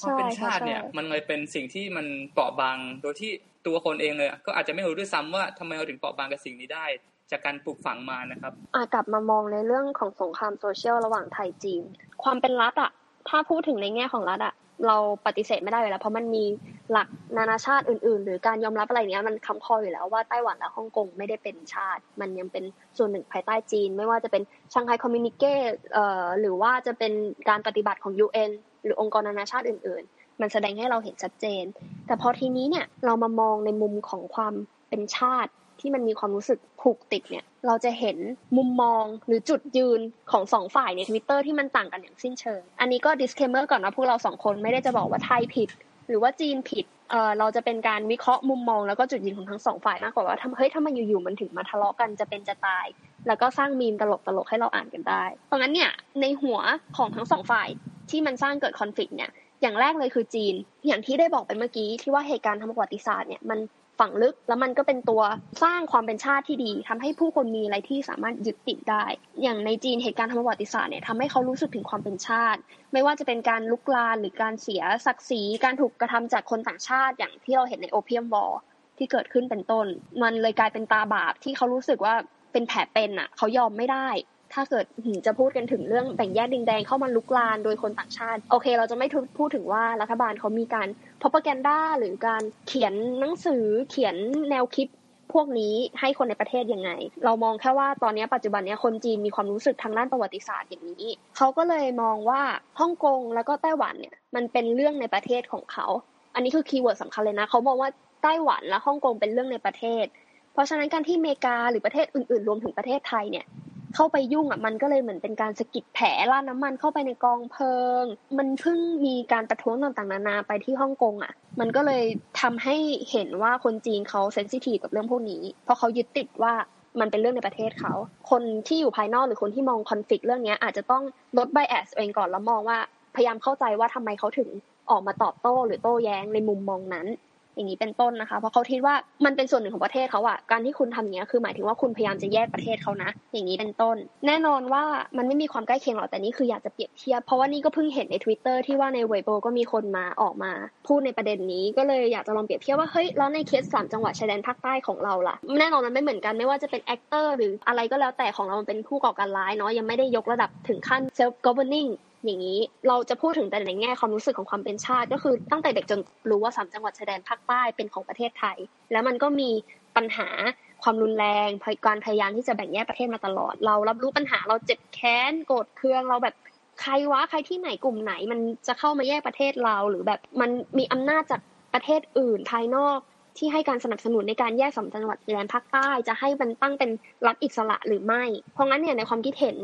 ความเป็นชาติเนี่ยมันเลยเป็นสิ่งที่มันเปราะบางโดยที่ตัวคนเองเลยก็อาจจะไม่รู้ด้วยซ้ำว่าทำไมเราถึงเปราะบางกับสิ่งนี้ได้ จากการปลูกฝังมานะครับกลับมามองในเรื่องของสงครามโซเชียลระหว่างไทยจีน ความเป็นรัฐอะถ้าพูดถึงในแง่ของรัฐอะ เราปฏิเสธไม่ได้อยู่แล้ว เพราะมันมีหลักนานาชาติอื่น ๆ หรือการยอมรับอะไรเนี้ยมันคำคออยู่แล้วว่าไต้หวันและฮ่องกงไม่ได้เป็นชาติ มันยังเป็นส่วนหนึ่งภายใต้จีน ไม่ว่าจะเป็นชังไฮคอมมิวนิเกตเอ่อหรือว่าจะเป็นการปฏิบัติของ UN หรือองค์กรนานาชาติอื่น ๆ มันแสดงให้เราเห็นชัดเจน แต่พอทีนี้เนี่ยเรามามองในมุมของความเป็นชาติ ที่มันมีความรู้สึกผูกติดเนี่ย เราจะเห็นมุมมองหรือจุดยืนของสองฝ่ายในทวิตเตอร์ที่มันต่างกันอย่างสิ้นเชิง อันนี้ก็ disclaimer ก่อนนะพวกเราสองคนไม่ได้จะบอกว่าไทยผิด หรือว่าจีนผิดเออเราจะเป็นการวิเคราะห์มุมมองแล้วก็จุดยืนของทั้งสองฝ่ายมากกว่าว่าทำเฮ้ยถ้ามันอยู่ๆมันถึงมาทะเลาะกันจะเป็นจะตาย แล้วก็สร้างมีมตลกๆให้เราอ่านกันได้ เพราะงั้นเนี่ยในหัวของทั้งสองฝ่ายที่มันสร้างเกิดคอน FLICT เนี่ยอย่างแรกเลยคือจีน อย่างที่ได้บอกไปเมื่อกี้ที่ว่าเหตุการณ์ทางประวัติศาสตร์เนี่ยมัน ฝังลึก แล้วมันก็เป็นตัวสร้างความเป็นชาติที่ดีทำให้ผู้คนมีอะไรที่สามารถยึดติดได้ อย่างในจีนเหตุการณ์ทางประวัติศาสตร์เนี่ยทำให้เขารู้สึกถึงความเป็นชาติ ไม่ว่าจะเป็นการลุกลานหรือการเสียศักดิ์ศรีการถูกกระทำจากคนต่างชาติอย่างที่เราเห็นในโอเพียมวอลที่เกิดขึ้นเป็นต้น มันเลยกลายเป็นตาบาปที่เขารู้สึกว่าเป็นแผลเป็นอะ เขายอมไม่ได้ ถ้าเกิดจะพูดกันถึงเรื่องแบ่งแยกดินแดงเข้ามาลุกลานโดยคนต่างชาติ โอเค เราจะไม่พูดถึงว่ารัฐบาลเขามีการพ r o p a g a n d a หรือการเขียนหนังสือเขียนแนวคิดพวกนี้ให้คนในประเทศยังไง เรามองแค่ว่าตอนนี้ปัจจุบันนี้คนจีนมีความรู้สึกทางด้านประวัติศาสตร์อย่างนี้ เขาก็เลยมองว่าฮ่องกงแล้วก็ไต้หวันเนี่ยมันเป็นเรื่องในประเทศของเขา อันนี้คือ keyword สำคัญเลยนะ เขาบอกว่าไต้หวันและฮ่องกงเป็นเรื่องในประเทศ เพราะฉะนั้นการที่อเมริกาหรือประเทศอื่นๆ รวมถึงประเทศไทยเนี่ย เข้าไปยุ่งอะมันก็เลยเหมือนเป็นการสะกิดแผลราดน้ำมันเข้าไปในกองเพลิง มันเพิ่งมีการประท้วงต่างๆนานาไปที่ฮ่องกงอะ มันก็เลยทำให้เห็นว่าคนจีนเขา sensitive กับเรื่องพวกนี้ เพราะเขายึดติดว่ามันเป็นเรื่องในประเทศเขา คนที่อยู่ภายนอกหรือคนที่มองคอนฟ lict เรื่องนี้อาจจะต้องลด bias เองก่อนแล้วมองว่าพยายามเข้าใจว่าทำไมเขาถึงออกมาตอบโต้หรือโต้แย้งในมุมมองนั้น อย่างนี้เป็นต้นนะคะ เพราะเขาคิดว่ามันเป็นส่วนหนึ่งของประเทศเขาอะการที่คุณทำอย่างนี้คือหมายถึงว่าคุณพยายามจะแยกประเทศเขานะ อย่างนี้เป็นต้น แน่นอนว่ามันไม่มีความใกล้เคียงหรอกแต่นี่คืออยากจะเปรียบเทียบเพราะว่านี่ก็เพิ่งเห็นใน Twitter ที่ว่าในเว็บโบก็มีคนมาออกมา พูดในประเด็นนี้ก็เลยอยากจะลองเปรียบเทียบว่าเฮ้ยแล้วในเคสสามจังหวัดชายแดนภาคใต้ของเราล่ะแน่นอนมันไม่เหมือนกันไม่ว่าจะเป็น actor หรืออะไรก็แล้วแต่ของเรามันเป็นผู้ก่อการร้ายเนาะยังไม่ได้ยกระดับถึงขั้น self governing อย่างนี้เราจะพูดถึงแต่ในแง่ความรู้สึกของความเป็นชาติ ก็คือตั้งแต่เด็กจนรู้ว่าสามจังหวัดชายแดนภาคใต้เป็นของประเทศไทย แล้วมันก็มีปัญหาความรุนแรงการพยายามที่จะแบ่งแยกประเทศมาตลอด เรารับรู้ปัญหาเราเจ็บแค้นโกรธเคืองเราแบบใครวะใครที่ไหนกลุ่มไหน มันจะเข้ามาแยกประเทศเราหรือแบบมันมีอำนาจจากประเทศอื่นภายนอกที่ให้การสนับสนุนในการแยกสามจังหวัดชายแดนภาคใต้จะให้มันตั้งเป็นรัฐอิสระหรือไม่ เพราะงั้นเนี่ยในความคิดเห็น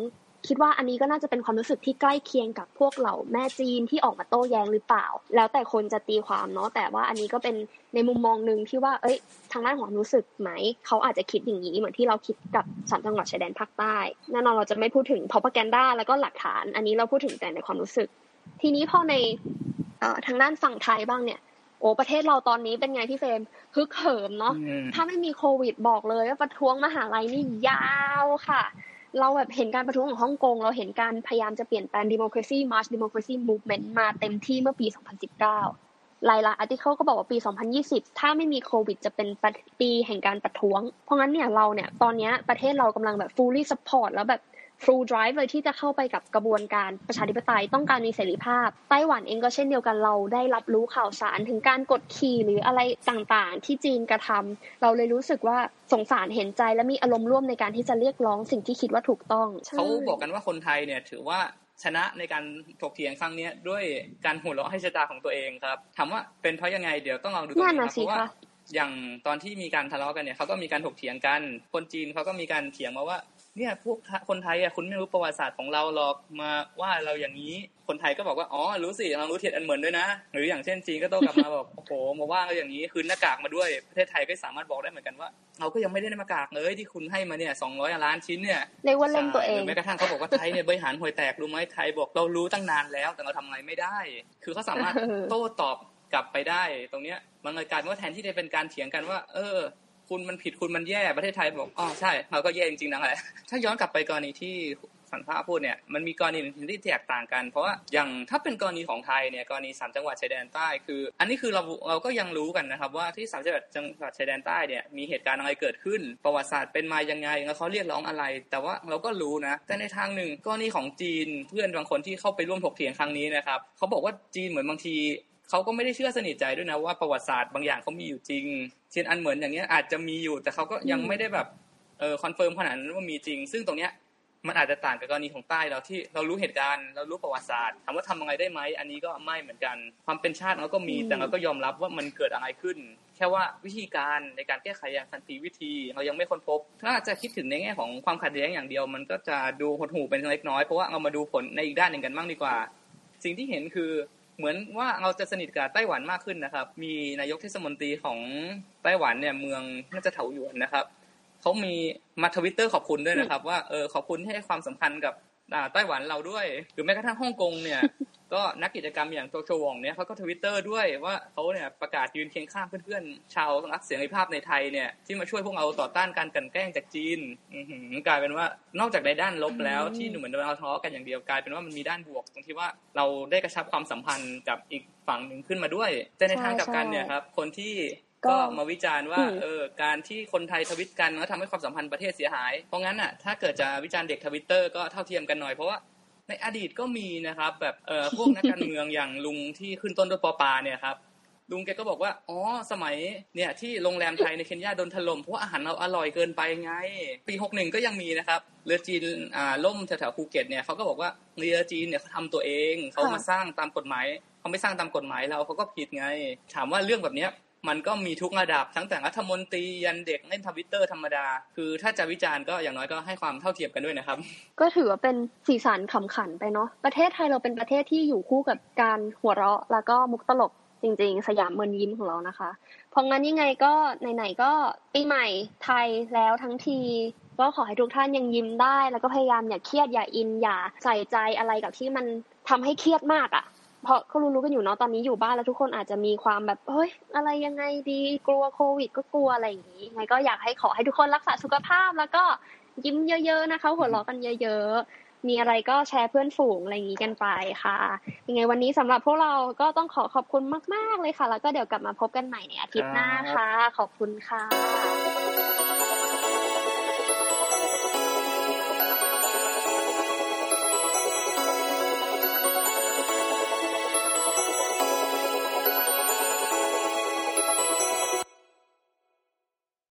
คิดว่าอันนี้ก็น่าจะเป็นความรู้สึกที่ใกล้เคียงกับพวกเหล่าแม่จีนที่ออกมาโต้แย้งหรือเปล่า แล้วแต่คนจะตีความเนาะแต่ว่าอันนี้ก็เป็นในมุมมองหนึ่งที่ว่า เอ้ย ทางด้านของรู้สึกไหม เขาอาจจะคิดอย่างนี้เหมือนที่เราคิดกับสามจังหวัดชายแดนภาคใต้แน่นอนเราจะไม่พูดถึงพอพแกนด้าแล้วก็หลักฐาน อันนี้เราพูดถึงแต่ในความรู้สึก ทีนี้พอในทางด้านฝั่งไทยบ้างเนี่ยโอ้ประเทศเราตอนนี้เป็นไงพี่เฟรมฮึกเหิมเนาะถ้าไม่มีโควิดบอกเลยว่าประท้วงมหาลัยนี่ยาวค่ะ เราแบบเห็นการประท้วงของฮ่องกง เราเห็นการพยายามจะเปลี่ยนแปลง democracy march democracy movement มาเต็มที่เมื่อปี 2019หลายๆอาร์ติเคิลก็บอกว่าปี 2020 ถ้าไม่มีโควิด จะเป็นปีแห่งการประท้วง เพราะงั้นเนี่ยเราเนี่ยตอนนี้ประเทศเรากำลังแบบ fully support แล้วแบบ full drive เลยที่จะเข้าไปกับกระบวนการประชาธิปไตยต้องการมีเสรีภาพ ไต้หวันเองก็เช่นเดียวกันเราได้รับรู้ข่าวสารถึงการกดขี่หรืออะไรต่างๆ ที่จีนกระทำเราเลยรู้สึกว่าสงสารเห็นใจและมีอารมณ์ร่วมในการที่จะเรียกร้องสิ่งที่คิดว่าถูกต้องเขาบอกกันว่าคนไทยเนี่ยถือว่าชนะในการถกเถียงครั้งนี้ด้วยการหัวเราะให้ชะตาของตัวเองครับถามว่าเป็นเพราะยังไงเดี๋ยวต้องลองดูตรงนี้นะเพราะว่าอย่างตอนที่มีการทะเลาะกันเนี่ยเขาก็มีการถกเถียงกัน คนจีนเขาก็มีการเถียงมาว่า เนี่ยพวกคนไทยอะคุณไม่รู้ประวัติศาสตร์ของเราหรอกมาว่าเราอย่างนี้คนไทยก็บอกว่าอ๋อรู้สิเรารู้เทียนอันเหมือนด้วยนะ หรืออย่างเช่นจีนก็โต้กลับมาบอกโอ้โหมาว่าเราอย่างนี้คือหน้ากากมาด้วยประเทศไทยก็สามารถบอกได้เหมือนกันว่าเราก็ยังไม่ได้หน้ากากเลยที่คุณให้มาเนี่ยสองร้อยล้านชิ้นเนี่ยเรียกว่าเล่นตัวเองแม้กระทั่งเขาบอกว่าไทยเนี่ยบริหารห่วยแตกรู้ไหมไทยบอกเรารู้ตั้งนานแล้ว แต่เราทำอะไรไม่ได้ คือเขาสามารถโต้ตอบกลับไปได้ ตรงเนี้ยมันเลยกลายเป็นว่าแทนที่จะเป็นการเถียงกันว่า เออ คุณมันผิดคุณมันแย่ประเทศไทยบอกอ๋อใช่เราก็แย่จริงๆนะแหละถ้าย้อนกลับไปกรณีที่สันพาพูดเนี่ยมันมีกรณีที่แตกต่างกัน เพราะว่าอย่างถ้าเป็นกรณีของไทยเนี่ยกรณีสามจังหวัดชายแดนใต้คือ อันนี้คือเราเราก็ยังรู้กันนะครับว่าที่สามจังหวัดจังหวัดชายแดนใต้เนี่ยมีเหตุการณ์อะไรเกิดขึ้น ประวัติศาสตร์เป็นมายังไงแล้วเขาเรียกร้องอะไร แต่ว่าเราก็รู้นะ แต่ในทางหนึ่งกรณีของจีนเพื่อนบางคนที่เข้าไปร่วมถกเถียงครั้งนี้นะครับเขาบอกว่าจีนเหมือนบางที เขาก็ไม่ได้เชื่อสนิทใจด้วยนะว่าประวัติศาสตร์บางอย่างเขามีอยู่จริง เช่นอันเหมือนอย่างเงี้ยอาจจะมีอยู่ แต่เขาก็ยังไม่ได้แบบเออ confirm ขนาดนั้นว่ามีจริง ซึ่งตรงเนี้ยมันอาจจะต่างกับกรณีของใต้เราที่เรารู้เหตุการณ์เรารู้ประวัติศาสตร์ถามว่าทำยังไงได้ไหมอันนี้ก็ไม่เหมือนกัน ความเป็นชาติเราก็มีแต่เราก็ยอมรับว่ามันเกิดอะไรขึ้น แค่ว่าวิธีการในการแก้ไขอย่างสันติวิธี เรายังไม่ค้นพบ ถ้าจะคิดถึงในแง่ของความขัดแย้งอย่างเดียว มันก็จะดูหดหู่เป็นเล็กน้อยเพราะว่าเรามาดูผลในอีกด้านหนึ่งกันบ้างดีกว่า สิ่งที่เห็นคือ เหมือนว่าเราจะสนิทกับไต้หวันมากขึ้นนะครับ มีนายกเทศมนตรีของไต้หวันเนี่ยเมืองน่าจะเถาหยวนนะครับเขามีมาทวิตเตอร์ขอบคุณด้วยนะครับ ว่าเออขอบคุณที่ให้ความสำคัญกับไต้หวันเราด้วย หรือแม้กระทั่งฮ่องกงเนี่ย ก็นักกิจกรรมอย่างโจชัว หว่องเนี่ยเขาก็ทวิตเตอร์ด้วยว่าเขาเนี่ยประกาศยืนเคียงข้างเพื่อนๆ ชาวนักเสียงในภาพในไทยเนี่ยที่มาช่วยพวกเราต่อต้านการกันแกล้งจากจีนกลายเป็นว่านอกจากในด้านลบแล้วที่ดูเหมือนเราทะเลาะกันอย่างเดียวกลายเป็นว่ามันมีด้านบวก ตรงที่ว่าเราได้กระชับความสัมพันธ์กับอีกฝั่งหนึ่งขึ้นมาด้วย แต่ในทางกลับกันเนี่ยครับคนที่ก็มาวิจารณ์ว่าเออการที่คนไทยทวิตกันก็ทำให้ความสัมพันธ์ประเทศเสียหาย เพราะงั้นอะถ้าเกิดจะวิจารณ์เด็กทวิตเตอร์ก็เท่าเทียมกันหน่อยเพราะว่า ในอดีตก็มีนะครับ แบบเอ่อพวกนักการเมืองอย่างลุงที่ขึ้นต้นด้วยปอปาเนี่ยครับลุงแกก็บอกว่า อ๋อ สมัย เนี่ย ที่โรงแรมไทยในเคนยาโดนถล่มเพราะว่าอาหารเราอร่อยเกินไปไง ปีหกหนึ่งก็ยังมีนะครับ เรือจีน อ่า ล่มแถวๆภูเก็ตเนี่ยเขาก็บอกว่า เรือจีนเนี่ยเขาทำตัวเอง เขามาสร้างตามกฎหมาย เขาไม่สร้างตามกฎหมายเราเขาก็ผิดไง ถามว่าเรื่องแบบเนี้ย มันก็มีทุกระดับตั้งแต่รัฐมนตรียันเด็กเล่นทวิตเตอร์ธรรมดา คือถ้าจะวิจารณ์ก็อย่างน้อยก็ให้ความเท่าเทียมกันด้วยนะครับ ก็ถือว่าเป็นสีสันขำขันไปเนาะประเทศไทยเราเป็นประเทศที่อยู่คู่กับการหัวเราะ แล้วก็มุกตลกจริง ๆ สยามเมืองยิ้มของเรานะคะ เพราะงั้นยังไงก็ไหนๆก็ปีใหม่ไทยแล้วทั้งทีก็ขอให้ทุกท่านยังยิ้มได้ แล้วก็พยายามอย่าเครียดอย่าอินอย่าใส่ใจอะไรกับที่มันทำให้เครียดมากอะ่ะ เพราะก็รู้ๆกันอยู่เนาะตอนนี้อยู่บ้านแล้วทุกคนอาจจะมีความแบบเฮ้ย อะไรยังไงดีกลัวโควิด ก็กลัวอะไรอย่างนี้ไงก็อยากให้ขอให้ทุกคนรักษาสุขภาพแล้วก็ยิ้มเยอะ ๆนะคะ หัวเราะกันเยอะ ๆ มีอะไรก็แชร์เพื่อนฝูงอะไรอย่างนี้กันไปค่ะ ยังไงวันนี้สำหรับพวกเราก็ต้องขอขอบคุณมาก ๆเลยค่ะ แล้วก็เดี๋ยวกลับมาพบกันใหม่ในอาทิตย์หน้าค่ะ ขอบคุณค่ะ